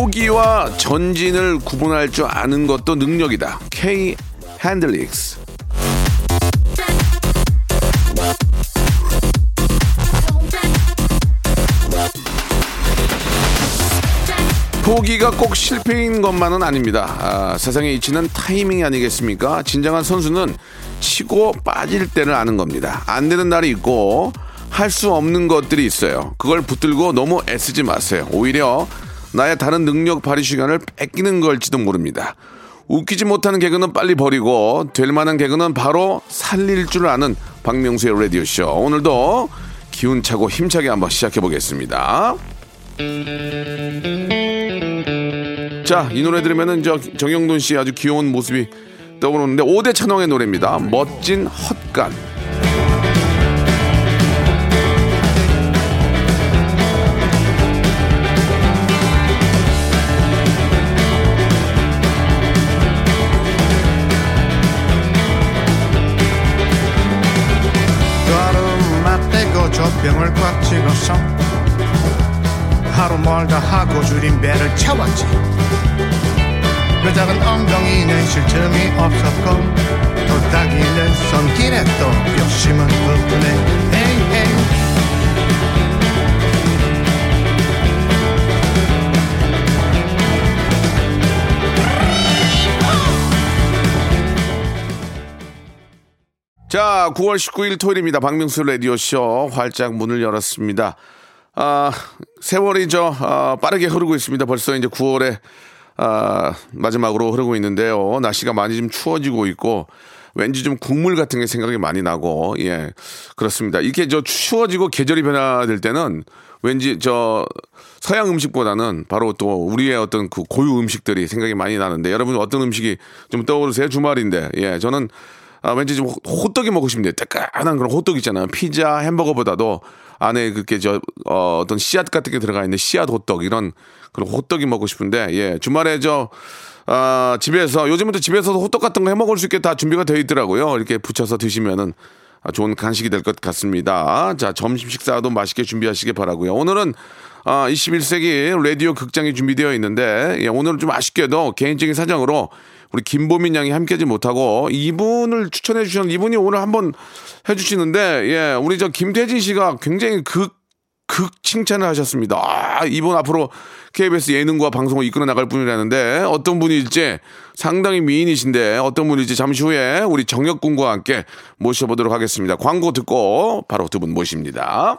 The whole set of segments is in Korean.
포기와 전진을 구분할 줄 아는 것도 능력이다 K 핸들릭스 포기가 꼭 실패인 것만은 아닙니다. 아, 세상의 이치는 타이밍이 아니겠습니까? 진정한 선수는 치고 빠질 때를 아는 겁니다. 안 되는 날이 있고 할 수 없는 것들이 있어요. 그걸 붙들고 너무 애쓰지 마세요. 오히려 나의 다른 능력 발휘 시간을 뺏기는 걸지도 모릅니다. 웃기지 못하는 개그는 빨리 버리고 될 만한 개그는 바로 살릴 줄 아는 박명수의 라디오 쇼. 오늘도 기운차고 힘차게 한번 시작해 보겠습니다. 자, 이 노래 들으면은 저 정영돈 씨 아주 귀여운 모습이 떠오르는데 5대 찬왕의 노래입니다. 멋진 헛간. 하루 멀다 하고 줄인 배를 채웠지 그 작은 엉덩이는 쉴 틈이 없었고 도닥이는 손길에 또 욕심은 부분에 에이 에이 자, 9월 19일 토요일입니다. 박명수 라디오쇼 활짝 문을 열었습니다. 아, 세월이 저, 아, 빠르게 흐르고 있습니다. 벌써 이제 9월에, 아, 마지막으로 흐르고 있는데요. 날씨가 많이 좀 추워지고 있고, 왠지 좀 국물 같은 게 생각이 많이 나고, 예, 그렇습니다. 이렇게 저 추워지고 계절이 변화될 때는 왠지 저 서양 음식보다는 바로 또 우리의 어떤 그 고유 음식들이 생각이 많이 나는데 여러분 어떤 음식이 좀 떠오르세요? 주말인데, 예, 저는 아, 왠지 좀 호- 호떡이 먹고 싶네요. 뜨끈한 그런 호떡 있잖아요. 피자, 햄버거보다도 안에 그렇게 저, 어, 어떤 씨앗 같은 게 들어가 있는 씨앗 호떡, 이런 그런 호떡이 먹고 싶은데, 예, 주말에 저, 아, 집에서, 요즘은 또 집에서도 호떡 같은 거 해 먹을 수 있게 다 준비가 되어 있더라고요. 이렇게 붙여서 드시면은 아, 좋은 간식이 될 것 같습니다. 자, 점심 식사도 맛있게 준비하시기 바라고요. 오늘은 아, 21세기 라디오 극장이 준비되어 있는데 예, 오늘은 좀 아쉽게도 개인적인 사정으로 우리 김보민 양이 함께하지 못하고 이분을 추천해 주셨는 이분이 오늘 한번 해주시는데 예, 우리 저 김태진 씨가 굉장히 극, 극 칭찬을 하셨습니다. 아, 이분 앞으로 KBS 예능과 방송을 이끌어 나갈 분이라는데 어떤 분일지 상당히 미인이신데 어떤 분일지 잠시 후에 우리 정혁 군과 함께 모셔보도록 하겠습니다. 광고 듣고 바로 두 분 모십니다.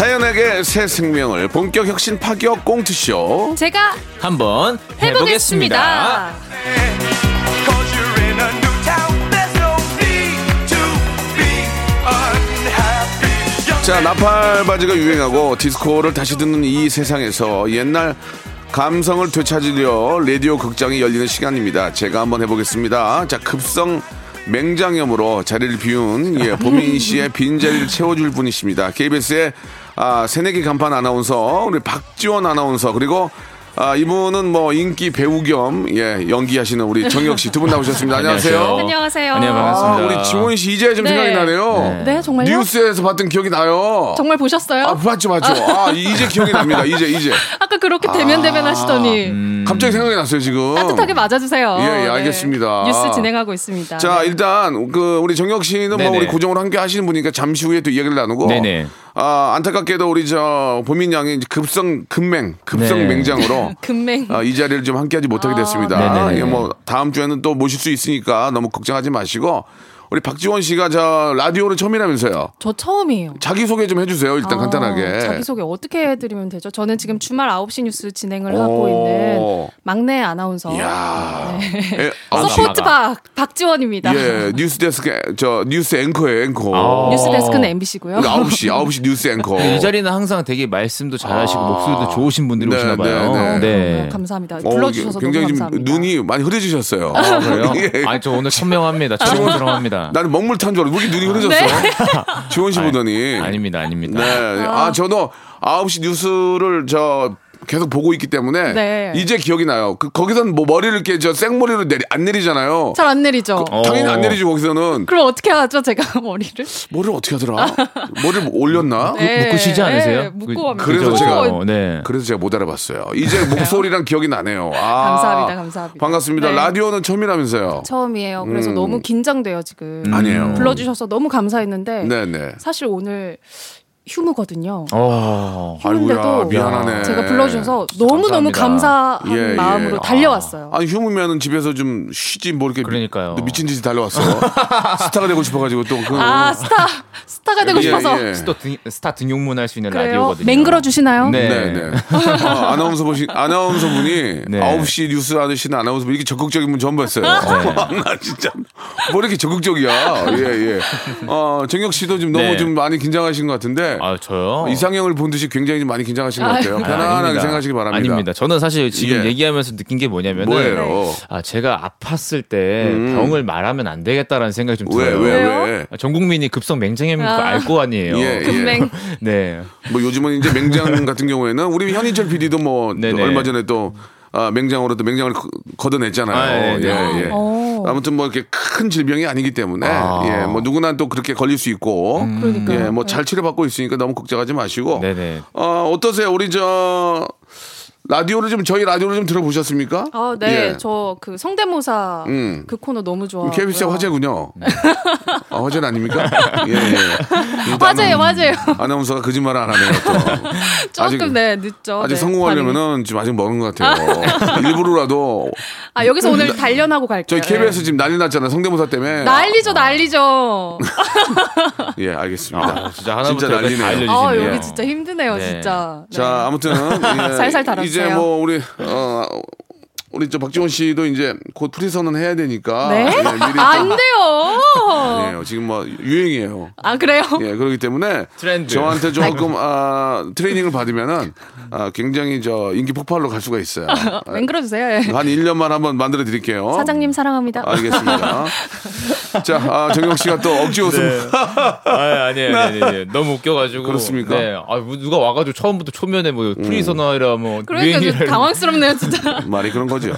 사연에게 새 생명을 본격 혁신 파격 꽁트쇼 제가 한번 해보겠습니다. 자 나팔 바지가 유행하고 디스코를 다시 듣는 이 세상에서 옛날 감성을 되찾으려 라디오 극장이 열리는 시간입니다. 제가 한번 해보겠습니다. 자 급성 맹장염으로 자리를 비운 예, 보민 씨의 빈자리를 채워줄 분이십니다. KBS의 아, 새내기 간판 아나운서 우리 박지원 아나운서 그리고 아, 이분은 뭐 인기 배우 겸 예, 연기하시는 우리 정혁 씨 두 분 나오셨습니다. 안녕하세요. 안녕하세요. 안녕하세요. 안녕, 아, 반갑습니다. 우리 지원 씨 이제 좀 네. 생각이 나네요. 네, 정말요? 뉴스에서 봤던 기억이 나요. 정말 보셨어요? 아, 맞죠, 맞죠. 아, 이제 기억이 납니다. 이제, 이제. 아까 그렇게 대면 대면 하시더니 음. 갑자기 생각이 났어요, 지금. 따뜻하게 맞아 주세요. 예, 예, 네. 알겠습니다. 뉴스 진행하고 있습니다. 자, 네. 일단 그 우리 정혁 씨는 뭐 네네. 우리 고정으로 함께 하시는 분이니까 잠시 후에 또 이야기를 나누고 네네. 아, 안타깝게도 우리 저 보민 양이 급성 급맹, 급성 네. 맹장으로 금맹. 아, 이 자리를 좀 함께하지 못하게 아, 됐습니다. 네네네. 예, 뭐 다음 주에는 또 모실 수 있으니까 너무 걱정하지 마시고 우리 박지원 씨가 저 라디오는 처음이라면서요. 저 처음이에요. 자기 소개 좀 해주세요. 일단 아, 간단하게. 자기 소개 어떻게 해드리면 되죠? 저는 지금 주말 9시 뉴스 진행을 하고 오. 있는 막내 아나운서. 이야. 네. 에, 아, 서포트 박, 박지원입니다. 예, 뉴스 데스크 저 뉴스 앵커예요, 앵커. 아. 뉴스 데스크는 MBC고요. 우리 9시, 9시 뉴스 앵커. 이 자리는 항상 되게 말씀도 잘하시고 목소리도 좋으신 분들이 네, 오시나 봐요. 네, 네. 감사합니다. 어, 불러주셔서 너무 굉장히 지금 감사합니다. 눈이 많이 흐려지셨어요. 아, 그래요? 예. 아니 저 오늘 청명합니다. 청명스러워합니다. 나는 먹물 탄 줄 알고 왜 이렇게 눈이 흐려졌어? 네. 지원 씨 보더니. 아닙니다, 아닙니다. 네. 아, 저도 9시 뉴스를 저 계속 보고 있기 때문에 네. 이제 기억이 나요. 그, 거기서는 뭐 머리를 이렇게 저 생머리로 내리, 안 내리잖아요. 잘 안 내리죠. 어. 당연히 안 내리지 거기서는 그럼 어떻게 하죠, 제가 머리를? 머리를 어떻게 하더라? 머리를 뭐 올렸나? 네. 묶으시지 않으세요? 네, 묶고 갑니다. 그래서 제가-. 네. 그래서 제가 못 알아봤어요. 이제 목소리랑 기억이 나네요. 아, 감사합니다, 감사합니다. 반갑습니다. 네. 라디오는 처음이라면서요. 처음이에요. 그래서 너무 긴장돼요, 지금. 음. 아니에요. 불러주셔서 너무 감사했는데 네네. 사실 오늘 휴무거든요. 어. 휴무인데도 아이고야, 미안하네. 제가 불러주셔서 너무 너무 감사합니다. 감사한 예, 예. 마음으로 아. 달려왔어요. 아니 휴무면은 집에서 좀 쉬지 뭐 이렇게 그러니까요. 미, 친 듯이 달려왔어. 스타가 되고 싶어가지고 또 그. 아, 스타, 스타가 되고 예, 싶어서. 예. 스타, 등, 스타 등용문 할 수 있는 그래요? 라디오거든요. 맹글어 주시나요? 네. 네 네. 아, 아나운서 보시 아나운서 분이 네. 9시 뉴스 하시는 아나운서 분 이렇게 적극적인 분 처음 봤어요. 나 진짜 뭐 이렇게 적극적이야. 예 예. 어 정혁 씨도 지금 너무 네. 좀 많이 긴장하신 것 같은데 아 저요? 이상형을 본 듯이 굉장히 좀 많이 긴장하신 것 같아요. 아유. 편안하게 아닙니다. 생각하시기 바랍니다. 아닙니다. 저는 사실 지금 예. 얘기하면서 느낀 게 뭐냐면은 뭐예요? 아 제가 아팠을 때 병을 말하면 안 되겠다라는 생각이 좀 왜 들어요. 왜 왜요? 왜? 아, 전 국민이 급성 맹장염인 거 아. 알거 아니에요. 예, 예. 금맹. 네. 뭐 요즘은 이제 맹장 같은 경우에는 우리 현인철 PD도 뭐 네네. 얼마 전에 또 아, 맹장으로 또 맹장을 거- 걷어냈잖아요. 아, 네, 네. 예, 예. 어. 아무튼 뭐 이렇게 큰 질병이 아니기 때문에 아. 예, 뭐 누구나 또 그렇게 걸릴 수 있고 그러니까요. 예, 뭐 잘 치료받고 있으니까 너무 걱정하지 마시고 네네. 어, 어떠세요? 우리 저 라디오를 좀 저희 라디오를 좀 들어보셨습니까? 아, 네. 예. 저 그 성대모사 음. 그 코너 너무 좋아요. KBS 화제군요. 아, 화제는 아닙니까? 예, 예. 화제예요, 화제예요. 아나운서가 거짓말을 안 하네요. 또. 조금 아직- 네, 늦죠. 아직 네. 성공하려면은 지금 아직 멀은 것 같아요. 일부러라도 아, 여기서 오늘 단련하고 갈게요. 저희 KBS 지금 난리 났잖아 요. 성대모사 때문에. 네. 난리죠, 난리죠. 예, 알겠습니다. 아, 진짜 하나부터 진짜 난리네요. 아, 여기 진짜 힘드네요, 네. 진짜. 네. 자, 아무튼 예, 살살 달았어요. 이제 뭐 우리 어 우리 저 박지원 씨도 이제 곧 프리선언 해야 되니까 네? 예, 미리 안 좀- 돼요. 아니에요. 지금 뭐 유행이에요. 아, 그래요? 예, 그렇기 때문에 트렌드. 저한테 조금 아, 트레이닝을 받으면은 아, 굉장히 저 인기 폭발로 갈 수가 있어요. 맹글어 주세요. 예. 한 1년만 한번 만들어 드릴게요. 사장님 사랑합니다. 알겠습니다. 자, 아, 정혁 씨가 또 억지 웃음. 아, 아니에요, 아니에요, 아니에요. 너무 웃겨가지고. 그렇습니까? 네. 아, 뭐 누가 와가지고 처음부터 초면에 뭐 프리선언이라 뭐 그러니까 좀 유행이라 당황스럽네요, 진짜. 말이 그런 거 죠.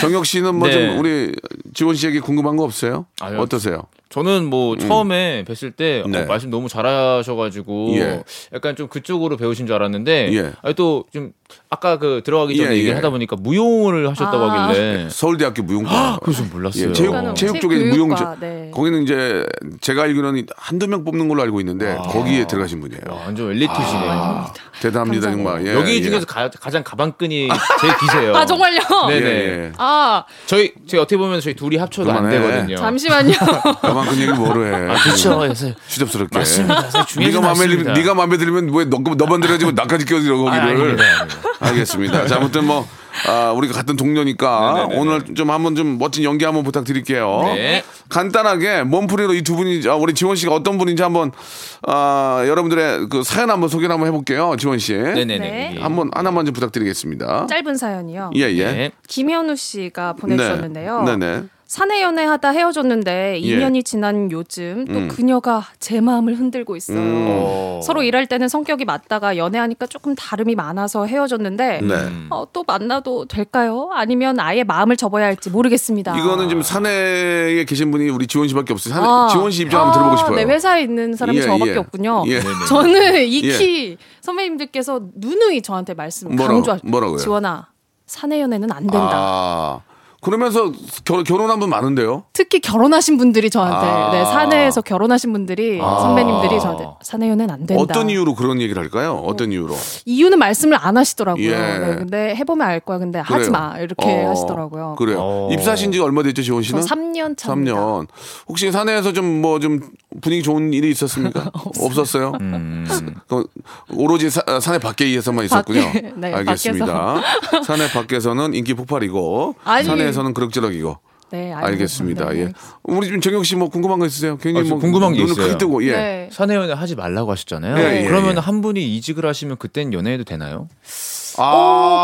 정혁 씨는 뭐 좀 네. 우리 지원 씨에게 궁금한 거 없어요? 아유, 어떠세요? 저는 뭐 처음에 뵀을 때 네. 어, 말씀 너무 잘하셔가지고 예. 약간 좀 그쪽으로 배우신 줄 알았는데 예. 아니 또좀 아까 그 들어가기 전에 예, 얘기를 예. 하다 보니까 무용을 하셨다고 아. 하길래 서울대학교 무용과. 그래서 좀 몰랐어요. 예, 체육, 체육 쪽에 무용 네. 거기는 이제 제가 알기로는 한두 명 뽑는 걸로 알고 있는데 거기에 들어가신 분이에요. 완전 엘리트시네요. 아, 대단합니다 정말. 예, 여기 예. 중에서 가, 장 가방끈이 제 기세요. 아, 정말요? 네네. 예, 예. 아, 저희 저희 어떻게 보면 저희 둘이 합쳐도 안 그만해. 되거든요. 잠시만요. 가만큼 얘기 뭐로 해? 그렇죠. 그래서 추접스럽게. 맞습니다. 그래서 중요하진 네가 마음에 않습니다. 네가 마음에 들면 왜 너, 너만 들어가지고 나까지 껴들어 아, 거기를. 아닙니다, 아닙니다. 알겠습니다. 자, 아무튼 뭐 아, 우리가 같은 동료니까 네네네네. 오늘 좀 한번 좀 멋진 연기 한번 부탁드릴게요. 네. 간단하게 몸풀이로 이 두 분이 아, 우리 지원 씨가 어떤 분인지 한번 아, 여러분들의 그 사연 한번 소개를 한번 해볼게요. 지원 씨. 네네네. 네. 여기. 한번 하나만 좀 부탁드리겠습니다. 짧은 사연이요. 예 예. 네. 김현우 씨가 보내주셨는데요. 네. 네네. 사내 연애하다 헤어졌는데 예. 2년이 지난 요즘 또 음. 그녀가 제 마음을 흔들고 있어요. 어. 서로 일할 때는 성격이 맞다가 연애하니까 조금 다름이 많아서 헤어졌는데 네. 어, 또 만나도 될까요? 아니면 아예 마음을 접어야 할지 모르겠습니다. 이거는 지금 사내에 계신 분이 우리 지원 씨밖에 없어요. 사내, 아. 지원 씨 입장 한번 들어보고 싶어요. 네, 회사에 있는 사람이 예, 저밖에 예. 없군요. 예. 저는 익히 선배님들께서 누누이 저한테 말씀 뭐라고- 강조하 뭐라고요? 지원아 사내 연애는 안 된다. 아, 그러면서 결, 결혼한 분 많은데요? 특히 결혼하신 분들이 저한테 아. 네, 사내에서 결혼하신 분들이 선배님들이 저한테 사내 연애는 안 된다. 어떤 이유로 그런 얘기를 할까요? 어떤 이유로? 이유는 말씀을 안 하시더라고요. 예. 네, 근데 해보면 알 거야. 근데 하지 그래요. 마 이렇게 어, 하시더라고요. 그래요. 어. 입사하신 지 얼마 됐죠, 지원 저 씨는? 3년 차입니다. 3년. 혹시 사내에서 좀 뭐 좀 분위기 좋은 일이 있었습니까? 없었어요? 음. 그 오로지 사, 사내 밖에서만 있었군요. 밖에, 네, 알겠습니다. 사내 밖에서는 인기 폭발이고 아니. 사내 에서는 그럭저럭이고. 네, 알겠습니다. 있습니다. 예. 네. 우리 지금 정혁 씨 뭐 궁금한 거 있으세요? 굉장히 아, 저뭐 궁금한 게 눈을 있어요. 크게 뜨고 예. 네. 사내 연애 하지 말라고 하셨잖아요. 예, 예, 그러면 예. 한 분이 이직을 하시면 그땐 연애해도 되나요? 아,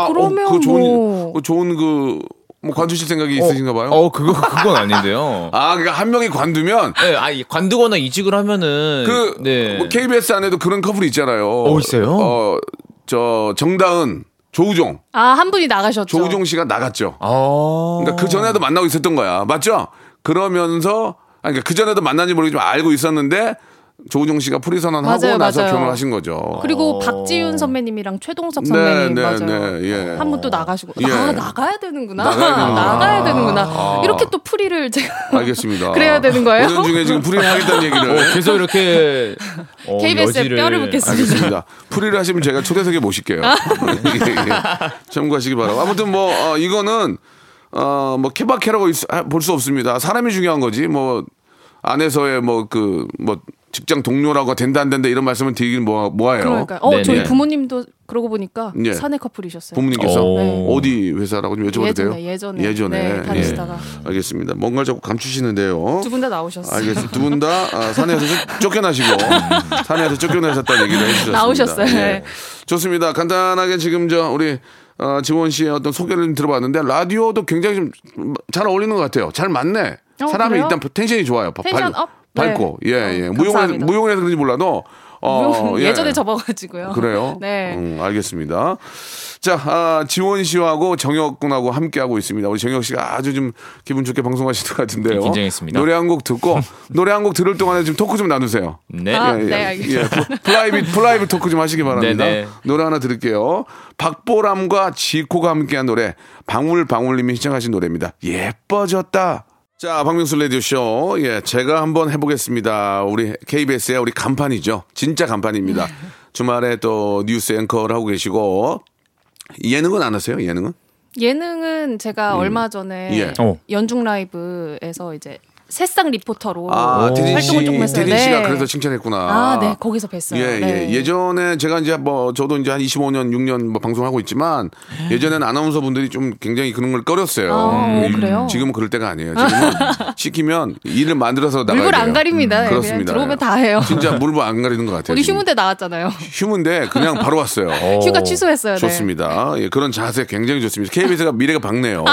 어, 그러면 그거 좋은 뭐. 그거 좋은 그 뭐 관두실 생각이 있으신가 봐요. 어, 그거 그건 아닌데요. 아, 그러니까 한 명이 관두면 네, 아, 이 관두거나 이직을 하면은 그 네. 뭐 KBS 안에도 그런 커플이 있잖아요. 어, 있어요? 어, 저 정다은, 조우종, 아, 한 분이 나가셨죠. 조우종 씨가 나갔죠. 아. 그러니까 그 전에도 만나고 있었던 거야. 맞죠? 그러면서 아니 그러니까 그 전에도 만난지 모르겠지만 알고 있었는데 조우종 씨가 프리 선언하고 맞아요, 나서 맞아요. 결혼하신 거죠. 그리고 어. 박지윤 선배님이랑 최동석 네, 선배님 네, 맞아요. 네, 예. 한분또 나가시고 예. 아 나가야 되는구나 나가야 되는구나. 나가야 되는구나 아. 이렇게 또 풀이를 제가 알겠습니다. 그래야 되는 거예요? 오늘 중에 지금 프리를 하겠다는 얘기를 어, 계속 이렇게 어, KBS 에 여지를- 뼈를 묻겠습니다. 풀이를 하시면 제가 초대석에 모실게요. 아. 예, 예. 참고하시기 바라고. 아무튼 뭐 어, 이거는 어, 뭐 케바케라고 볼 수 없습니다. 사람이 중요한 거지. 뭐 안에서의 뭐그 뭐 직장 동료라고 된다 안 된다 이런 말씀을 드리긴 뭐 뭐예요. 그러니까 어 네네. 저희 부모님도 그러고 보니까 예. 사내 커플이셨어요. 부모님께서 오. 네. 어디 회사라고 좀 여쭤봐도 예전에, 돼요? 예전에. 예전에 네, 다니시다가. 예. 알겠습니다. 뭔가를 자꾸 감추시는데요. 두 분 다 나오셨어요. 알겠습니다. 두 분 다 아, 쫓- 쫓겨나시고 사내에서 쫓겨나셨다는 얘기를 해주셨습니다. 나오셨어요. 예. 네. 좋습니다. 간단하게 지금 저 우리 어, 지원 씨의 어떤 소개를 좀 들어봤는데 라디오도 굉장히 좀 잘 어울리는 것 같아요. 잘 맞네. 어, 사람이 그래요? 일단 tension이 좋아요. 바- tension up? 밝고 네. 예 어, 예. 무용해 감사합니다. 무용해서 그런지 몰라도 어, 예. 예전에 접어가지고요. 그래요? 네. 음, 알겠습니다. 자, 아, 지원 씨하고 정혁 군하고 함께 하고 있습니다. 우리 정혁 씨가 아주 좀 기분 좋게 방송하실 것 같은데요. 긴장했습니다. 노래 한 곡 듣고 노래 한 곡 들을 동안에 좀 talk 좀 나누세요. 네. 아, 예, 예, 네, 알겠습니다. 예, 프- private private talk 좀 하시기 바랍니다. 네 네. 노래 하나 들을게요. 박보람과 지코가 함께한 노래 방울방울님이 신청하신 노래입니다. 예뻐졌다. 자, 박명수 라디오쇼. 예, 제가 한번 해보겠습니다. 우리 KBS의 우리 간판이죠. 진짜 간판입니다. 주말에 또 뉴스 앵커를 하고 계시고, 예능은 안 하세요? 예능은? 예능은 제가 얼마 전에 예. 어. 연중 라이브에서 이제 새싹 리포터로 아, 활동을 조금 했어요. 디딘 씨가 네. 그래서 칭찬했구나. 아, 네, 거기서 뵀어요. 예, 네. 예. 예전에 제가 이제 뭐 저도 이제 한 25년, 6년 뭐 방송하고 있지만 예전에는 아나운서 분들이 좀 굉장히 그런 걸 꺼렸어요. 아, 음, 그래요? 지금은 그럴 때가 아니에요. 지금은 시키면 일을 만들어서 나가야 물불 돼요. 안 가립니다. 네, 그렇습니다. 들어오면 다 해요. 진짜 물불 안 가리는 것 같아요. 우리. 휴무대 나왔잖아요. 휴무인데 그냥 바로 왔어요. 휴가 취소했어요. 네. 좋습니다. 예, 그런 자세 굉장히 좋습니다. KBS가 미래가 밝네요.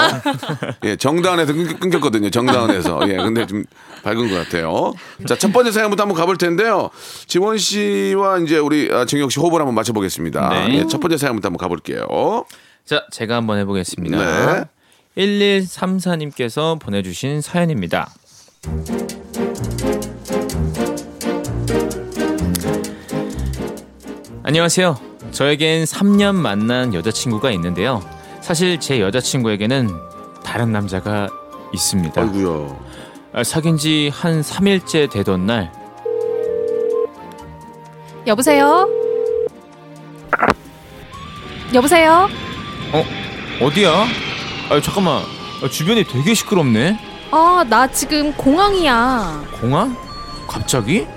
예, 정다운에서 끊, 끊겼거든요. 정다운에서. 예, 근데 좀 밝은 것 같아요. 자, 첫 번째 사연부터 한번 가볼 텐데요. 지원 씨와 이제 우리 아, 정혁 씨 호흡을 한번 맞춰보겠습니다. 네. 예, 첫 번째 사연부터 한번 가볼게요. 자, 제가 한번 해보겠습니다. 네. 1134님께서 보내주신 사연입니다. 안녕하세요. 저에겐 3년 만난 여자친구가 있는데요. 사실 제 여자친구에게는 다른 남자가 있습니다. 아이고야. 아, 사귄 지 한 3일째 되던 날 여보세요? 여보세요? 어? 어디야? 아 잠깐만 아, 주변이 되게 시끄럽네 아, 나 지금 공항이야. 공항? 갑자기?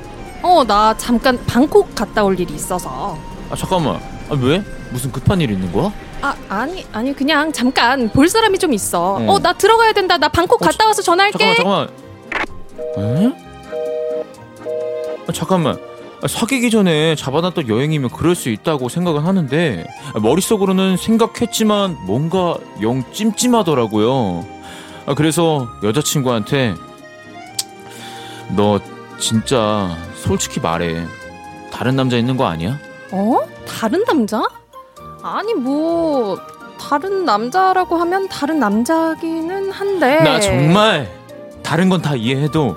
어, 나 잠깐 방콕 갔다 올 일이 있어서. 아 잠깐만 아 왜? 무슨 급한 일 있는 거야? 아, 아니, 아니, 그냥 잠깐 볼 사람이 좀 있어. 어. 어, 나 들어가야 된다. 나 방콕 어, 갔다 와서 전화할게. 잠깐만 잠깐만 에? 아, 잠깐만 아, 사귀기 전에 잡아놨던 여행이면 그럴 수 있다고 생각은 하는데 아, 머릿속으로는 생각했지만 뭔가 영 찜찜하더라고요 아, 그래서 여자친구한테 너 진짜 솔직히 말해. 다른 남자 있는 거 아니야? 어? 다른 남자? 아니 뭐 다른 남자라고 하면 다른 남자기는 한데. 나 정말 다른 건 다 이해해도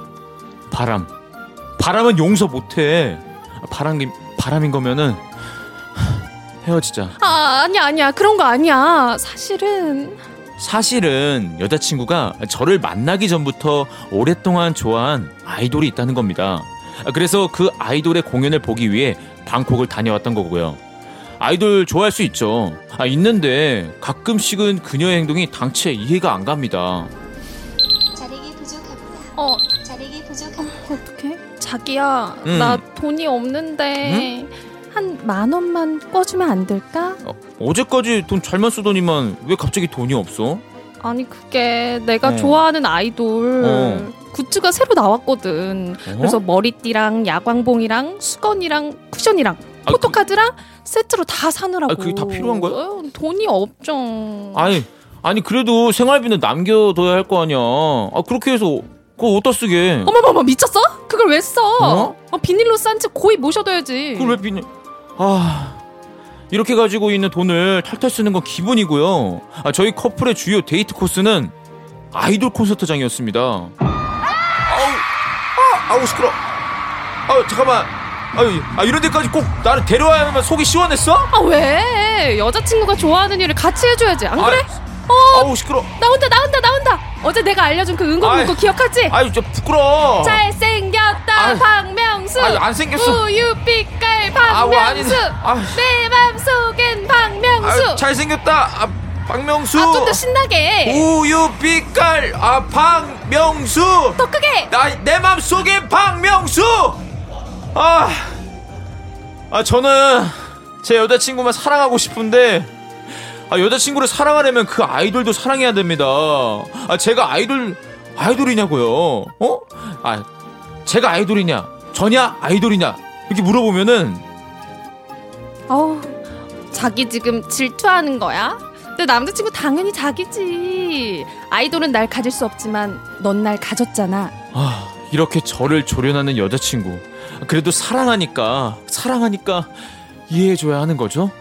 바람. 바람은 용서 못해. 바람 바람인 거면은 헤어지자. 아 아니야 아니야 그런 거 아니야. 사실은 사실은 여자친구가 저를 만나기 전부터 오랫동안 좋아한 아이돌이 있다는 겁니다. 그래서 그 아이돌의 공연을 보기 위해 방콕을 다녀왔던 거고요. 아이돌 좋아할 수 있죠. 아, 있는데 가끔씩은 그녀의 행동이 당최 이해가 안 갑니다. 자기야 음. 나 돈이 없는데 한만 원만 꿔주면 안 될까? 어, 어제까지 돈 잘만 쓰더니만 왜 갑자기 돈이 없어? 아니 그게 내가 어. 좋아하는 아이돌 어. 굿즈가 새로 나왔거든. 어? 그래서 머리띠랑 야광봉이랑 수건이랑 쿠션이랑 아, 포토카드랑 세트로 다 사느라고. 아, 그게 다 필요한 거야? 어, 돈이 없죠. 아니 아니 그래도 생활비는 남겨둬야 할 거 아니야. 아 그렇게 해서 그거 어디다 쓰게? 어머머머 미쳤어? 그걸 왜 써? 어? 어, 비닐로 싼 채 고이 모셔둬야지. 그걸 왜 비냐? 아 이렇게 가지고 있는 돈을 탈탈 쓰는 건 기본이고요. 아, 저희 커플의 주요 데이트 코스는 아이돌 콘서트장이었습니다. 아우 아, 아우 시끄러. 아 잠깐만. 아유, 아 이런 데까지 꼭 나를 데려와야만 속이 시원했어? 아 왜? 여자친구가 좋아하는 일을 같이 해줘야지. 안 그래? 아, 아우 시끄러. 나온다 나온다 나온다. 어제 내가 알려준 그. 문구 기억하지? 아유 저 부끄러. 잘 생겼다 아이. 박명수 아유, 안 생겼어. 우유 빛깔 박명수. 내 맘속엔 박명수 아유, 잘 생겼다. 아, 박명수. 아 좀더 신나게 우유 빛깔 아 박명수. 더 크게 나내 맘속에 박명수. 아, 아 저는 제 여자친구만 사랑하고 싶은데 아 여자친구를 사랑하려면 그 아이돌도 사랑해야 됩니다. 아 제가 아이돌 아이돌이냐고요? 어? 아 제가 아이돌이냐? 저냐 아이돌이냐? 이렇게 물어보면은 어우 자기 지금 질투하는 거야? 내 남자친구 당연히 자기지 아이돌은 날 가질 수 없지만 넌 날 가졌잖아 아 이렇게 저를 조련하는 여자친구 그래도 사랑하니까 사랑하니까 이해해줘야 하는 거죠?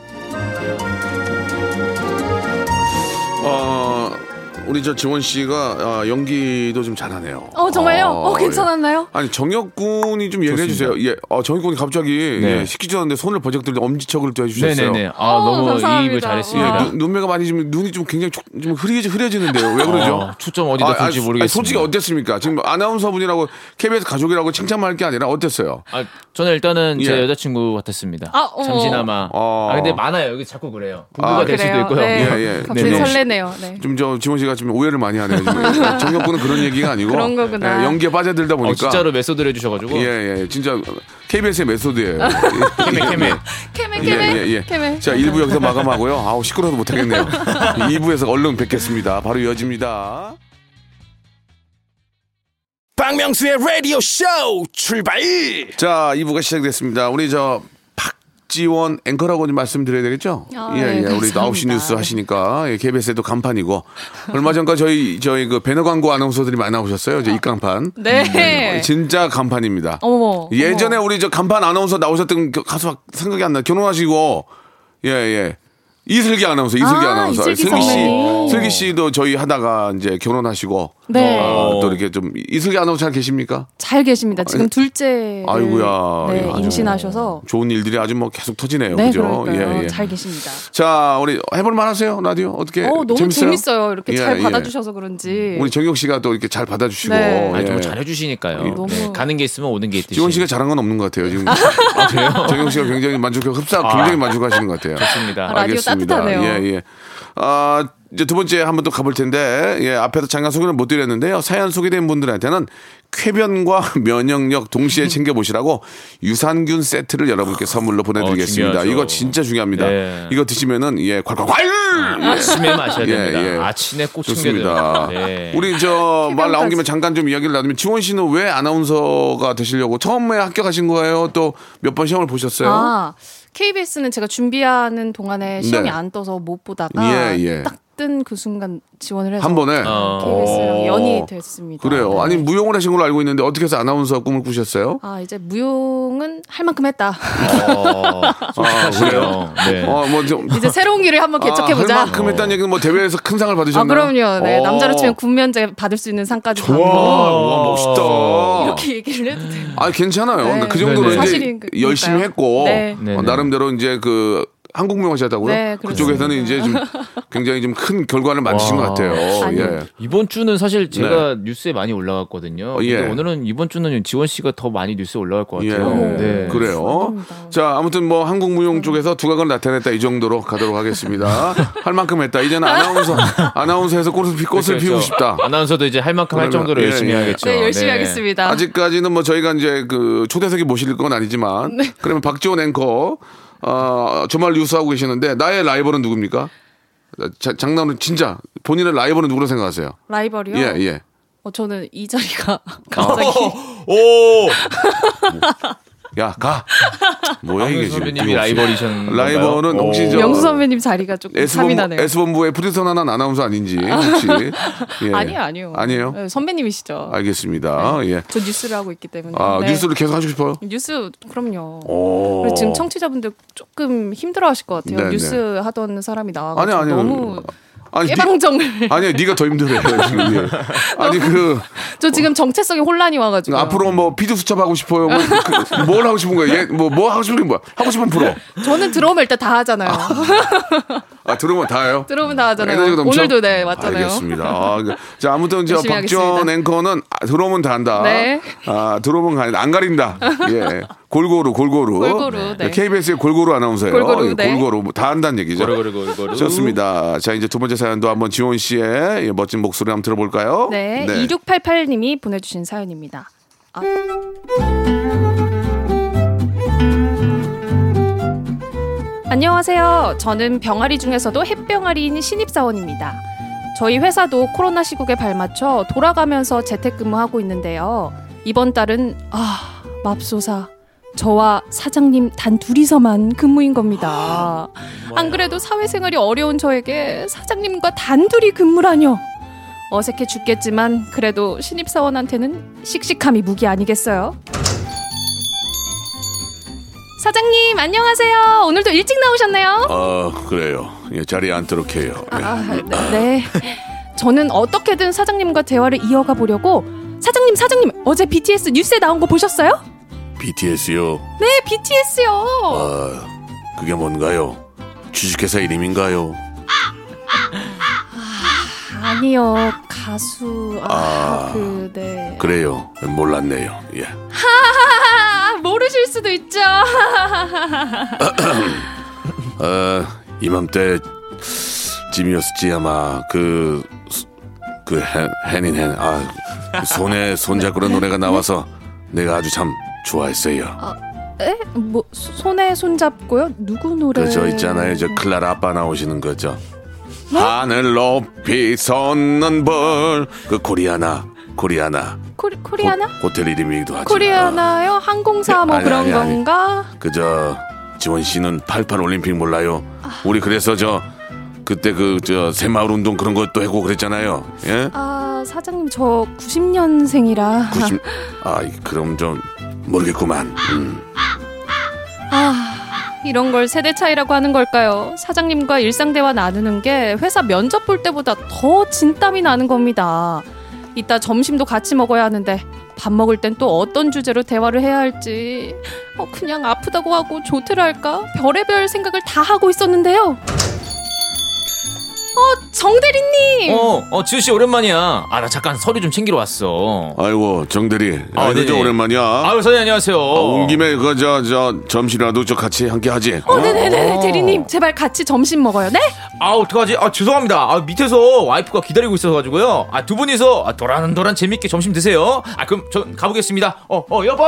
우리 저 지원 씨가 아, 연기도 좀 잘하네요. 어 정말요? 어, 예. 괜찮았나요? 아니 정혁 군이 좀 얘기해 주세요. 예, 어, 정혁 군이 갑자기 네. 예, 시키지 않는데 손을 버쩍 들고 엄지척을 또 해주셨어요. 네네네 아 어, 너무 감사합니다. 이입을 예, 잘했습니다 눈, 눈매가 많이 좀 눈이 좀 굉장히 촉- 좀 흐리지 흐려지는데요. 왜 그러죠? 어, 초점 어디다 둘지 아, 모르겠습니다 솔직히 어땠습니까? 지금 아나운서 분이라고 KBS 가족이라고 칭찬만 할 게 아니라 어땠어요? 아, 저는 일단은 제 예. 여자친구 같았습니다 아, 어머. 잠시나마 어. 아 근데 많아요 여기 자꾸 그래요 공부가 아, 될 수도 그래요? 있고요 네. 예, 예. 갑자기 네, 네. 설레네요 네. 좀저 지원 씨가 지금 오해를 많이 하네요. 지금. 정혁 군은 그런 얘기가 아니고 그런 거구나. 예, 연기에 빠져들다 보니까 어, 진짜로 method를 해주셔가지고 예, 예, 진짜 KBS의 method예요. 캐메 캐메 캐메 예, 캐메. 캐메 자, 1부 여기서 마감하고요. 아우, 시끄러워서 못하겠네요. 2부에서 얼른 뵙겠습니다. 바로 이어집니다. 박명수의 라디오 쇼 출발 자, 2부가 시작됐습니다. 우리 저 박지원 앵커라고 좀 말씀드려야 되겠죠? 아, 예, 네, 예. 우리 감사합니다. 9시 뉴스 하시니까 예, KBS에도 간판이고 얼마 전까지 저희 저희 그 배너 광고 아나운서들이 많이 나오셨어요. 저 입간판. 네 진짜 간판입니다. 어머 예전에 우리 저 간판 아나운서 나오셨던 그 가수 생각이 안 나. 결혼하시고 예, 예. 이슬기 아나운서, 이슬기 아. 이슬기 슬기 씨. 슬기 씨도 저희 하다가 이제 결혼하시고 네. 어, 또 이렇게 좀 이슬기 아나운서 잘 계십니까? 잘 계십니다 지금 둘째 아이고야. 네, 예, 임신하셔서 좋은 일들이 아주 뭐 계속 터지네요. 네 그죠? 예, 예. 잘 계십니다 자, 우리 해볼 만하세요 라디오 어떻게? 어 너무 재밌어요? 재밌어요 이렇게 예, 잘 예. 받아주셔서 그런지 우리 정혁 씨가 또 이렇게 잘 받아주시고. 네. 아니 정말 예. 잘해주시니까요 너무- 네, 가는 게 있으면 오는 게 있듯이 지원 씨가 잘한 건 없는 것 같아요. 지금. 아, 그래요? 정영 씨가 굉장히 만족해, 흡사 굉장히 만족하시는 것 같아요. 좋습니다 아, 라디오 따뜻하네요. 예, 예. 아, 이제 두 번째 한번더 가볼 텐데, 예, 앞에서 잠깐 소개를 못 드렸는데요. 사연 소개된 분들한테는 쾌변과 면역력 동시에 챙겨보시라고 유산균 세트를 여러분께 선물로 보내드리겠습니다. 어. 이거 진짜 중요합니다. 네. 이거 드시면은, 예, 콸콸콸! 예. 아침에 마셔야 예, 됩니다 예. 아침에 꼭 좋습니다. 챙겨야 됩니다 네. 우리 저 말 나온. 김에 잠깐 좀 이야기를 나누면 지원 씨는 왜 아나운서가 되시려고 처음에 합격하신 거예요? 또 몇 번 시험을 보셨어요? 아 KBS는 제가 준비하는 동안에 시험이 네. 안 떠서 못 보다가 예, 뜬그 순간 지원을 해서 한 번에 어. KBS랑 어. 연이 됐습니다. 그래요. 네. 아니 무용을 하신 걸로 알고 있는데 어떻게 해서 아나운서 꿈을 꾸셨어요? 아 이제 무용은 할 만큼 했다. 어, 아, 그래요. 네. 어, 뭐 좀. 이제 새로운 길을 한번 개척해 아, 할 보자. 만큼 했다는 얘기는 뭐 대회에서 큰 상을 아 받으셨나요? 그럼요. 네 어. 남자로 치면 군면제 받을 수 있는 상까지 받고 와, 와 멋있다. 이렇게 얘기를 해도 돼요. 아 괜찮아요. 네. 그 정도로 네네. 이제 사실인 그- 열심히. 했고 네. 어. 나름대로 이제 그 한국 무용하셨다고요? 네, 그쪽에서는 이제 좀 굉장히 좀 큰 결과를 만드신 것 와. 같아요. 예. 이번 주는 사실 제가 뉴스에 많이 올라갔거든요. 어, 예. 근데 오늘은 이번 주는 지원 씨가 더 많이 뉴스에 올라갈 것 예. 같아요. 네. 그래요. 감사합니다. 자, 아무튼 뭐 한국 무용 쪽에서 두각을 나타냈다 이 정도로 가도록 하겠습니다. 할 만큼 했다. 이제는 아나운서 아나운서에서 꽃을, 피, 꽃을 그렇죠. 피우고 싶다. 아나운서도 이제 할 만큼 할 그러면- 정도로 예, 열심히 예. 해야겠죠. 네 열심히 하겠습니다. 아직까지는 뭐 저희가 이제 그 초대석이 모실 건 아니지만 네. 그러면 박지원 앵커 어, 주말 뉴스 하고 계시는데 나의 라이벌은 누굽니까? 자, 장난은 진짜 본인의 라이벌은 누구로 생각하세요? 라이벌이요? 예, 예. 어, 저는 이 자리가 갑자기 오, 야, 가. 뭐야 이게 지금. 선배님이 없이. 라이벌이셨나요? 라이벌은 혹시 저 명수 선배님 자리가 조금 탐이 나네요. S본부의 프리선언한 아나운서 아닌지 혹시 예. 아니요, 아니요. 아니에요? 네, 선배님이시죠. 알겠습니다. 예. 저 뉴스를 하고 있기 때문에. 아, 네. 뉴스를 계속 하시고 싶어요? 뉴스 그럼요. 오. 지금 청취자분들 조금 힘들어하실 것 같아요. 네, 뉴스 네. 하던 사람이 아니 나와가지고 아니 너무 아니, 깨방정을. 아니요, 네가 더 힘들어요 지금. 예. 아니 그 저 지금 정체성에 혼란이 와가지고. 앞으로 뭐 피드 수첩 하고 싶어요. 뭐, 그, 뭘 하고 싶은 거예요? 뭐, 뭐 하고 싶은 게 뭐야? 하고 싶은 프로. 저는 들어오면 일단 다 하잖아요. 아 들으면 다 해요. 들어오면 다 하잖아요. 에너지가 넘쳐? 오늘도 네 왔잖아요. 알겠습니다. 아, 그- 자 아무튼 저 열심히 박지원. 앵커는 아, 들어오면 다 한다. 네. 아 가- 안 가린다. 예. 골고루 골고루. 골고루, 네. KBS의 골고루 아나운서예요. 골고루, 예, 네. 골고루 뭐다 한다는 얘기죠. 고루, 고루, 고루. 좋습니다. 자 이제 두 번째 사연도 한번 지원 씨의 예, 멋진 목소리 한번 들어볼까요? 네, 2688님이 보내주신 사연입니다. 아. 안녕하세요. 저는 병아리 중에서도 햇병아리인 신입사원입니다. 저희 회사도 코로나 시국에 발맞춰 돌아가면서 재택근무하고 있는데요. 이번 달은 아 맙소사 저와 사장님 단 둘이서만 근무인 겁니다. 안 그래도 사회생활이 어려운 저에게 사장님과 단둘이 근무라뇨. 어색해 죽겠지만 그래도 신입사원한테는 씩씩함이 무기 아니겠어요? 사장님 안녕하세요. 오늘도 일찍 나오셨네요. 어 그래요. 예, 자리에 앉도록 해요. 예. 아, 네, 네. 저는 어떻게든 사장님과 대화를 이어가 보려고 사장님 사장님 어제 BTS 뉴스에 나온 거 보셨어요? BTS요. 네 BTS요. 아 그게 뭔가요? 주식회사 이름인가요? 아니요 가수 아. 아 그 네. 그래요. 몰랐네요. 예. 아, 모르실 수도 있죠. 어, 이맘때 쯤이었지 아마 그, 그 hand, hand in hand 아 손에 손잡고는 노래가 나와서 내가 아주 참 좋아했어요. 에? 뭐 소- 손에 손잡고요? 누구 노래? 그저 있잖아요 저 클라라 아빠 나오시는 거죠. 네? 하늘 높이 솟는 벌그 코리아나 코리아나 코리, 코리아나? 호, 텔 이름이기도 하죠. 코리아나요? 항공사 뭐 아니, 그런 아니, 아니. 건가? 그저 지원 씨는 88 올림픽 몰라요. 우리 그래서 저 그때 그 저 새마을 운동 그런 것도 하고 그랬잖아요. 예? 아 사장님 저 90년생이라 90. 아 그럼 좀 모르겠구만. 음. 아 이런 걸 세대 차이라고 하는 걸까요? 사장님과 일상 대화 나누는 게 회사 면접 볼 때보다 더 진땀이 나는 겁니다. 이따 점심도 같이 먹어야 하는데 밥 먹을 땐 또 어떤 주제로 대화를 해야 할지 어, 그냥 아프다고 하고 조퇴를 할까 별의별 생각을 다 하고 있었는데요. 어 정대리님 어, 어, 지우 씨 오랜만이야. 아, 나 잠깐 서류 좀 챙기러 왔어. 아이고 정대리. 아, 아, 이거 네네. 오랜만이야. 아유, 선생님 안녕하세요. 아, 온 김에 그저 저 점심이라도 저 같이 함께 하지. 어, 네네네 대리님 제발 같이 점심 먹어요 네? 아, 어떡하지? 아, 죄송합니다. 아, 밑에서 와이프가 기다리고 있어가지고요. 아, 두 분이서 아, 도란도란 재밌게 점심 드세요. 아, 그럼 저 가보겠습니다. 어, 어, 여보!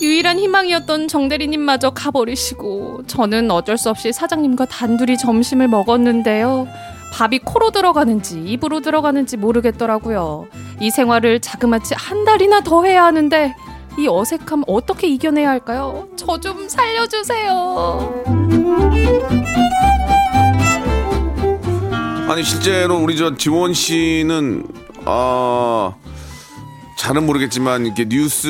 유일한 희망이었던 정대리님마저 가버리시고 저는 어쩔 수 없이 사장님과 단둘이 점심을 먹었는데요. 밥이 코로 들어가는지 입으로 들어가는지 모르겠더라고요. 이 생활을 자그마치 한 달이나 더 해야 하는데 이 어색함 어떻게 이겨내야 할까요? 저 좀 살려주세요. 아니 실제로 우리 저 지원 씨는 어 잘은 모르겠지만 이렇게 뉴스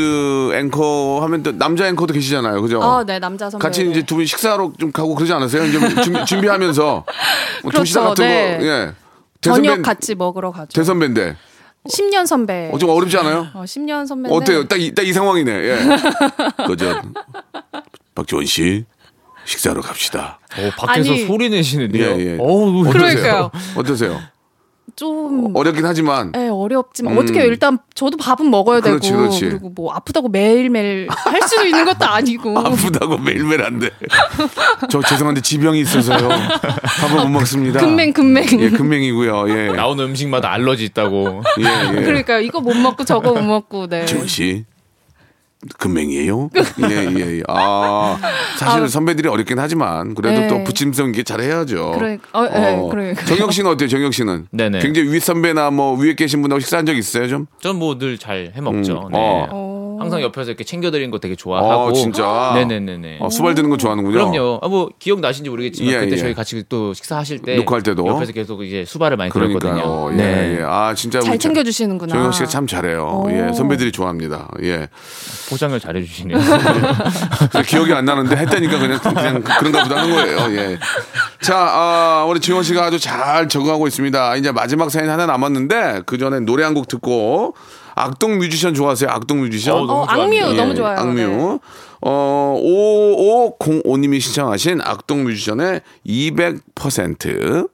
앵커 하면 또 남자 앵커도 계시잖아요, 그죠? 아, 네, 남자 선배. 같이 이제 두 분 식사로 좀 가고 그러지 않으세요? 이제 준비, 준비 하면서 뭐 그렇죠, 도시락 같은 네. 거, 예. 저녁 대선배- 같이 먹으러 가죠. 대선배인데 10년 선배. 어, 좀 어렵지 않아요? 어, 10년 선배인데. 어때요? 딱 이 딱 이 상황이네. 예. 그저 박지원 씨 식사로 갑시다. 어, 밖에서 아니. 소리 내시는데요. 예, 예. 어우, 그러니까요. 어떠세요? 좀 어렵긴 하지만 네, 어렵지만 음. 어떻게 일단 저도 밥은 먹어야 되고 그렇지, 그렇지. 리고 뭐 아프다고 매일매일 할 수도 있는 것도 아니고 아프다고 매일매일 안 돼. 저 죄송한데 지병이 있어서요. 밥을 못 먹습니다. 금맹 금맹 예, 금맹이고요. 예. 나오는 음식마다 알러지 있다고. 예, 예. 그러니까 이거 못 먹고 저거 못 먹고 네. 지원 씨. 금맹이에요? 예, 예, 예. 아, 사실 아. 선배들이 어렵긴 하지만 그래도 네. 또 부침성 있게 잘 해야죠. 그러니까 어, 네, 그러니까. 정혁 씨는 어때요? 정혁 씨는? 네네. 굉장히 윗 선배나 뭐 위에 계신 분하고 식사한 적 있어요, 좀? 전 뭐 늘 잘 해먹죠. 음, 네. 어. 항상 옆에서 이렇게 챙겨드리는 거 되게 좋아하고. 어, 진짜? 네네네네. 어, 수발 드는 거 좋아하는군요. 그럼요. 아, 뭐 기억 나신지 모르겠지만 예, 그때 예. 저희 같이 또 식사하실 때 녹화할 때도? 옆에서 계속 이제 수발을 많이 그러니까요. 들었거든요. 예, 네. 예. 아, 진짜 잘 챙겨주시는구나. 정혁 씨가 참 잘해요. 오. 예, 선배들이 좋아합니다. 예. 포장을 잘해주시네요. 기억이 안 나는데 했다니까 그냥, 그냥 그런가 보다 하는 거예요. 예. 자, 아, 우리 지원 씨가 아주 잘 적응하고 있습니다. 이제 마지막 사연 하나 남았는데 그 전에 노래 한 곡 듣고 악동 뮤지션 좋아하세요? 악동 뮤지션? 어, 너무 어, 악뮤 좋아합니다. 너무 예, 좋아요. 악뮤. 네. 어, 5505님이 신청하신 악동 뮤지션의 200%.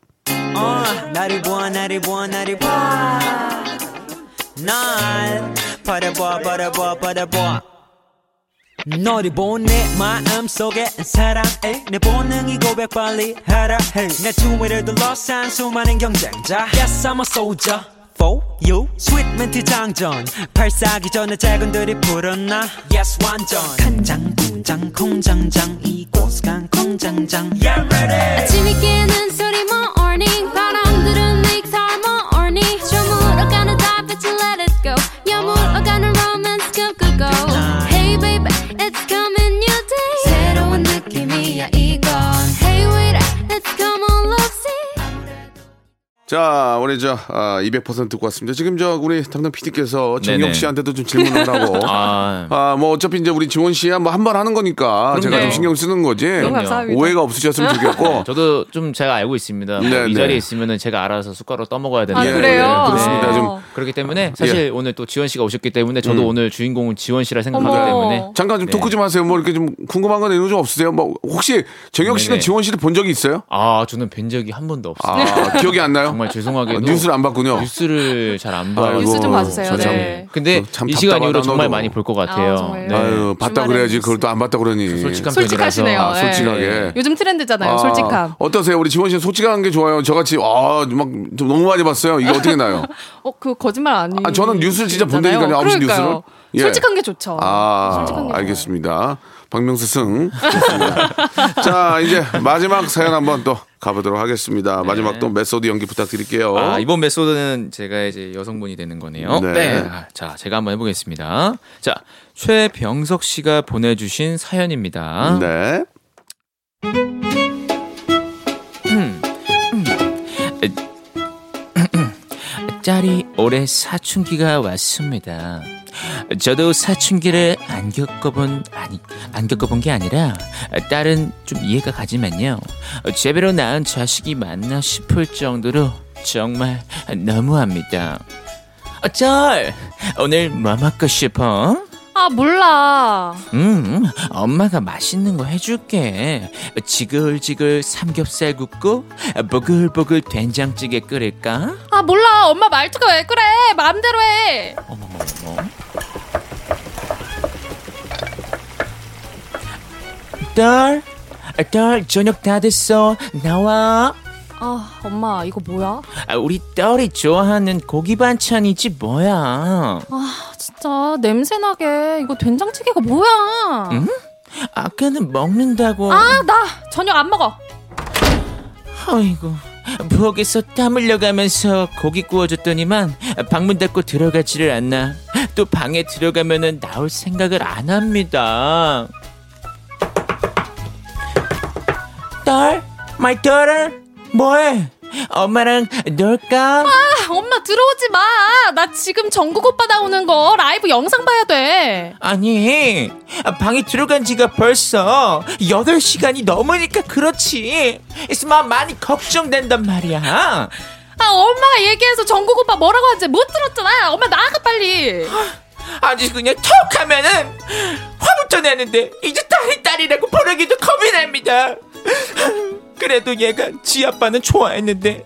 어, 나를 봐 나를 봐 나를 봐날 바라봐 바라봐 바라봐 너를 본내 마음속에 사랑해 내 본능이 고백 빨리 하라 해내 주위를 둘러싼 수많은 경쟁자 Yes I'm a soldier for you 스윗 멘트 장전 발사기 전에 작은들이 불었나 Yes 완전 간장 공장 공장장 이곳 간 공장장 Yeah ready 아침이 깨는 소리 morning 바람들은 make time morning 저물어가는 달빛을 let it go 여물어가는 romance 꿈꾸고 Hey baby it's coming new day 새로운 느낌이야 이건 자, 우리 저, 아, 200% 듣고 왔습니다. 지금 저, 우리 담당 PD께서 정혁. 씨한테도 좀 질문을 하고. 아, 아, 뭐 어차피 이제 우리 지원 씨야 뭐 한 번 하는 거니까 제가 좀 그럼요. 신경 쓰는 거지. 너무 감사합니다. 오해가 없으셨으면 좋겠고. 저도 좀 제가 알고 있습니다. 뭐 네, 이 네. 자리에 있으면은 제가 알아서 숟가락 떠먹어야 되는 아, 예, 그래요? 예, 그렇습니다. 어. 좀 그렇기 때문에 사실 오늘 또 지원 씨가 오셨기 때문에 저도 음. 오늘 주인공은 지원 씨라 생각하기 어머. 때문에 잠깐 좀 네. 토크 좀 하세요. 뭐 이렇게 좀 궁금한 건 있는 좀 없으세요? 뭐 혹시 정혁 씨는 네네. 지원 씨를 본 적이 있어요? 아 저는 뵌 적이 한 번도 없습니다. 아, 기억이 안 나요? 정말 죄송하게도 어, 뉴스를 안 봤군요. 뉴스를 잘 안 봐요. 뉴스 좀 봐주세요. 네. 근데 그참이 시간 이후로 정말. 많이 볼 것 같아요. 아? 네. 아유, 봤다 그래야지 뉴스. 그걸 또 안 봤다 그러니. 솔직한 솔직하시네요. 아, 솔직하게. 네. 요즘 트렌드잖아요. 아, 솔직함. 어떠세요? 우리 지원 씨는 솔직한 게 좋아요. 저같이 아, 막좀 너무 많이 봤어요. 이게 어떻게 나요? 어, 그 거짓말 아니. 아, 저는 뉴스를 진짜 본다니까요, 아홉 시 뉴스를. 예. 솔직한 게 좋죠. 아, 솔직한 게 좋아요. 알겠습니다. 박명수 승. 좋습니다. 자, 이제 마지막 사연 한번 또 가보도록 하겠습니다. 마지막 또 메소드 연기 부탁드릴게요. 네. 아, 이번 메소드는 제가 이제 여성분이 되는 거네요. 네. 아, 자, 제가 한번 해보겠습니다. 자, 최병석 씨가 보내주신 사연입니다. 네. 딸이 올해 사춘기가 왔습니다. 저도 사춘기를 안 겪어본 아니 안 겪어본 게 아니라 딸은 좀 이해가 가지만요. 제대로 낳은 자식이 맞나 싶을 정도로 정말 너무합니다. 어, 딸 오늘 뭐 먹고 싶어? 아, 몰라. 음, 엄마가 맛있는 거 해줄게. 지글지글 삼겹살 굽고 보글보글 된장찌개 끓일까? 아, 몰라. 엄마 말투가 왜 그래? 마음대로 해. 어머머머. 딸, 딸 저녁 다 됐어. 나와. 아, 엄마, 이거 뭐야? 아, 우리 딸이 좋아하는 고기 반찬이지 뭐야. 아, 진짜 냄새나게. 이거 된장찌개가 뭐야? 응? 아까는 먹는다고. 아, 나 저녁 안 먹어. 아이고. 부엌에서 땀 흘려가면서 고기 구워줬더니만 방문 닫고 들어가지를 않나. 또 방에 들어가면은 나올 생각을 안 합니다. 딸, my daughter, 뭐해? 엄마랑 놀까? 아, 엄마 들어오지 마. 나 지금 정국 오빠 나오는 거 라이브 영상 봐야 돼. 아니, 방에 들어간 지가 벌써 8시간이 넘으니까 그렇지. 있으면 많이 걱정된단 말이야. 아, 엄마가 얘기해서 정국 오빠 뭐라고 하는지 못 들었잖아. 엄마 나가 빨리. 아주 그냥 톡 하면은 화부터 내는데 이제 딸이 딸이라고 부르기도 겁이 납니다. 그래도 얘가 지 아빠는 좋아했는데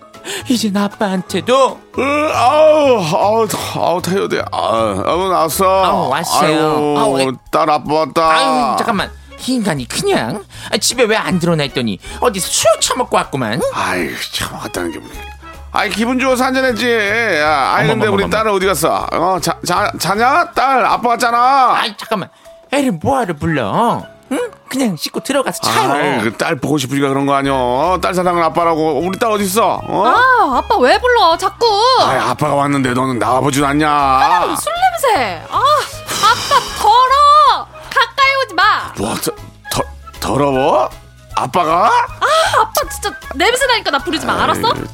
이젠 아빠한테도 으, 아우, 아우, 아우, 타요돼. 아, 아우, 나왔어. 아우, 왔어요. 아우, 왜- 딸 아빠 왔다. 아유 잠깐만 이 인간이 그냥 아, 집에 왜 안 들어나 했더니 어디서 술 처먹고 왔구만 아이, 참, 왔다는 게 뭐야. 아이, 기분 좋아서 한잔했지. 야, 아이, 근데 우리 어머머머머. 딸은 어디 갔어? 어, 자, 자, 자냐? 딸, 아빠 왔잖아. 아이 잠깐만 애를 뭐하러 불러 응? 그냥 씻고 들어가서 자요 아이, 그딸 보고 싶으니까 그런 거 아니야. 딸 사랑하는 아빠라고. 우리 딸 어디 있어? 어? 아, 아빠 왜 불러? 자꾸. 아이, 아빠가 왔는데 너는 나와보지도 않냐? 술 냄새. 아, 아빠 더러. 가까이 오지 마. 뭐, 더, 더, 더러워? 아빠가? 아, 아빠 진짜 냄새 나니까 나 부르지 마. 알았어? 참.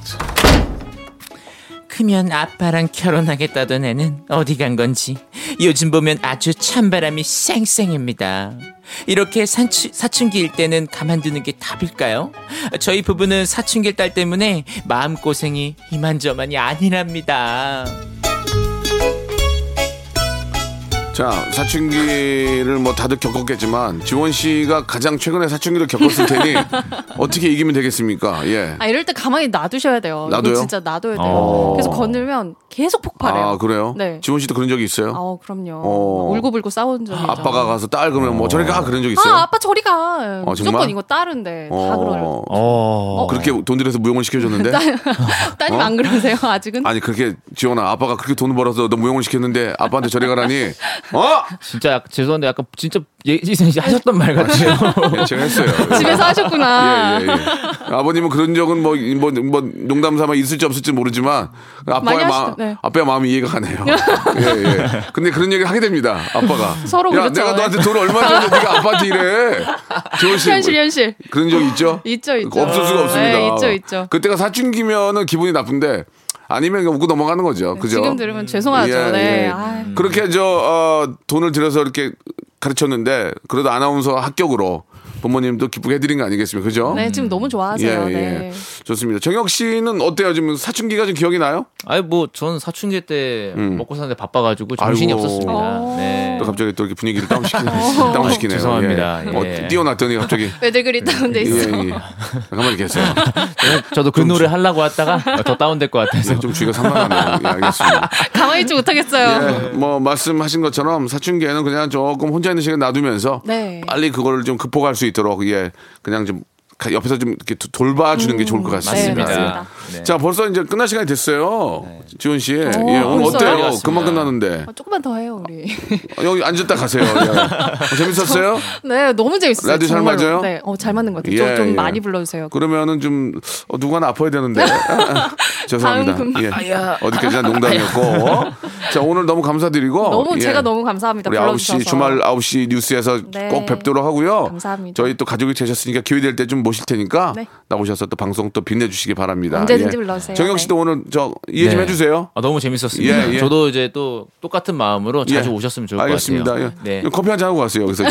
크면 아빠랑 결혼하겠다던 애는 어디 간 건지 요즘 보면 아주 찬바람이 쌩쌩입니다. 이렇게 사춘, 사춘기일 때는 가만두는 게 답일까요? 저희 부부는 사춘기 딸 때문에 마음고생이 이만저만이 아니랍니다. 자, 사춘기를 뭐 다들 겪었겠지만 지원 씨가 가장 최근에 사춘기를 겪었을 테니 어떻게 이기면 되겠습니까? 예. 아, 이럴 때 가만히 놔두셔야 돼요. 놔둬요? 진짜 놔둬야 돼요. 어. 계속 건들면 계속 폭발해요. 아, 그래요? 네. 지원 씨도 그런 적이 있어요? 아, 그럼요. 어. 울고불고 싸운 적이. 아빠가 가서 딸 그러면 뭐 저리 가 그런 적 있어요? 아, 아빠 저리 가. 어, 무조건? 이거 다 어. 그러요. 어. 그렇게 돈 들여서 무용을 시켜줬는데? 따님 어? 안 그러세요? 아직은? 아니 그렇게 지원아 아빠가 그렇게 돈을 벌어서 너 무용을 시켰는데 아빠한테 저리 가라니 어? 진짜 약- 죄송한데 약간 진짜 예전에 하셨던 말 같아요. 예, 제가 했어요. 집에서 하셨구나. 예, 예, 예. 아버님은 그런 적은 뭐, 뭐, 뭐, 농담 삼아 있을지 없을지 모르지만, 아빠의 마음, 네. 아빠의 마음이 이해가 가네요. 예, 예. 근데 그런 얘기를 하게 됩니다, 아빠가. 서로 야, 그렇죠. 내가 너한테 돈 얼마 줬는데 네가 아빠한테 이래. 씨. 현실, 현실. 그런 적 있죠? 있죠, 있죠. 없을 수가 없습니다. 네, 있죠, 있죠. 그때가 사춘기면은 기분이 나쁜데, 아니면 그냥 웃고 넘어가는 거죠. 그죠? 지금 들으면 죄송하죠. 예, 네. 예. 그렇게 저 어, 돈을 들여서 이렇게 가르쳤는데 그래도 아나운서 합격으로 부모님도 기쁘게 해드린 거 아니겠습니까? 그죠? 네, 지금 너무 좋아하세요. 예, 예. 네. 좋습니다. 정혁 씨는 어때요? 지금 사춘기가 좀 기억이 나요? 아니 뭐전 사춘기 때 음. 먹고 사는데 바빠가지고 정신이 아이고. 없었습니다. 어. 네. 또 갑자기 또 이렇게 분위기를 다운시키네. 다운시키네요. 죄송합니다. 예. 어, 예. 뛰어났더니 갑자기. 왜들 그리 다운돼 예, 있어. 예. 가만히 계세요. 저도 그 노래 하려고 하다가 더 다운될 것 같아서 네, 좀 주의가 산만하네요. 예, 알겠습니다. 가만히 있지 못하겠어요. 예, 뭐 말씀하신 것처럼 사춘기에는 그냥 조금 혼자 있는 시간 놔두면서 네. 빨리 그거를 좀 극복할 수 있 도록 예 그냥 좀 가- 옆에서 좀 이렇게 도- 돌봐주는 게 좋을 것 같습니다. 네, 맞습니다. 네. 자 벌써 이제 끝날 시간이 됐어요. 지원 씨, 예, 오늘 벌써요? 어때요? 금방 끝나는데 어, 조금만 더 해요, 우리. 어, 여기 앉았다 가세요. 예. 어, 재밌었어요? 네, 너무 재밌었어요. 라디오 잘 정말로. 맞아요? 네, 어, 잘 맞는 것 같아요. 예, 좀, 좀 예. 많이 불러주세요. 그러면은 좀 어, 누구 하나 아파야 되는데 죄송합니다. 다음 금- 예. 어디까지나 농담이었고 자 오늘 너무 감사드리고 너무 예. 제가 너무 감사합니다. 우리 불러주셔서. 9시 주말 9시 뉴스에서 네. 꼭 뵙도록 하고요. 감사합니다. 저희 또 가족이 되셨으니까 기회 될 때 좀 모실 테니까 네. 나오셔서 또 방송 또 빛내주시기 바랍니다. 언제든지 불러주세요. 정영 씨도 오늘 저 이해 좀 네. 해주세요. 아, 너무 재밌었습니다. 예, 예. 저도 이제 또 똑같은 마음으로 자주 예. 오셨으면 좋을 알겠습니다. 것 예. 같아요. 네. 커피 한 잔 하고 가세요. 여기서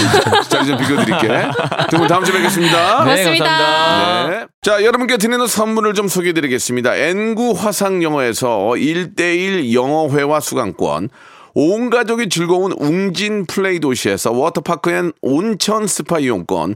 자리 좀 비켜드릴게. 두 분 다음 주에 뵙겠습니다. 네, 고맙습니다. 감사합니다. 네. 자, 여러분께 드리는 선물을 좀 소개해 드리겠습니다. 엔구 화상 영어에서 1대1 영어회화 수강권, 온 가족이 즐거운 웅진 플레이 도시에서 워터파크 and 온천 스파 이용권,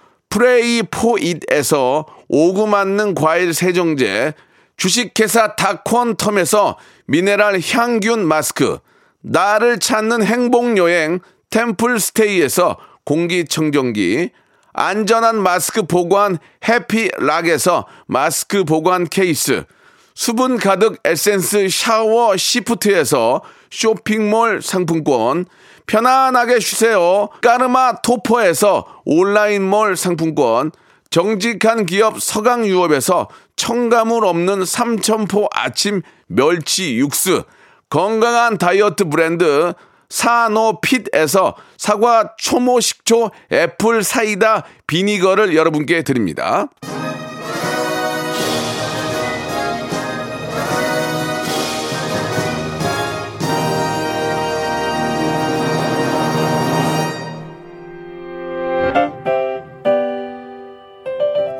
프레이 포잇에서 오구 맞는 과일 세정제, 주식회사 다콘텀에서 미네랄 향균 마스크, 나를 찾는 행복여행 템플스테이에서 공기청정기, 안전한 마스크 보관 해피락에서 마스크 보관 케이스, 수분 가득 에센스 샤워 시프트에서 쇼핑몰 상품권, 편안하게 쉬세요. 까르마 토퍼에서 온라인몰 상품권, 정직한 기업 서강유업에서 첨가물 없는 삼천포 아침 멸치 육수, 건강한 다이어트 브랜드 사노핏에서 사과 초모 식초 애플 사이다 비니거를 여러분께 드립니다.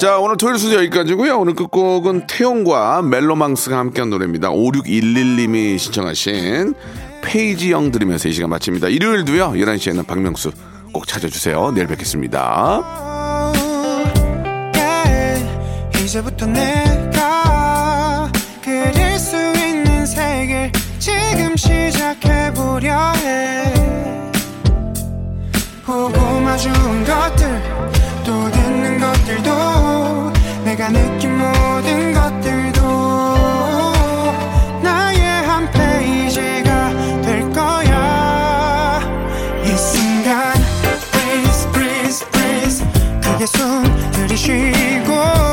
자, 오늘 토요일 순서 여기까지고요. 오늘 끝곡은 태용과 멜로망스가 함께한 노래입니다. 5611님이 신청하신 페이지 형 들으면서 이 시간 마칩니다. 일요일도요. 11시에는 박명수 꼭 찾아주세요. 내일 뵙겠습니다. 이제부터 내가 그릴 수 있는 세계 지금 시작해보려 해 보고 마주온 것들 또 듣는 것들도 내가 느낀 모든 것들도 나의 한 페이지가 될 거야. 이 순간 breeze breeze breeze 크게 숨 들이쉬고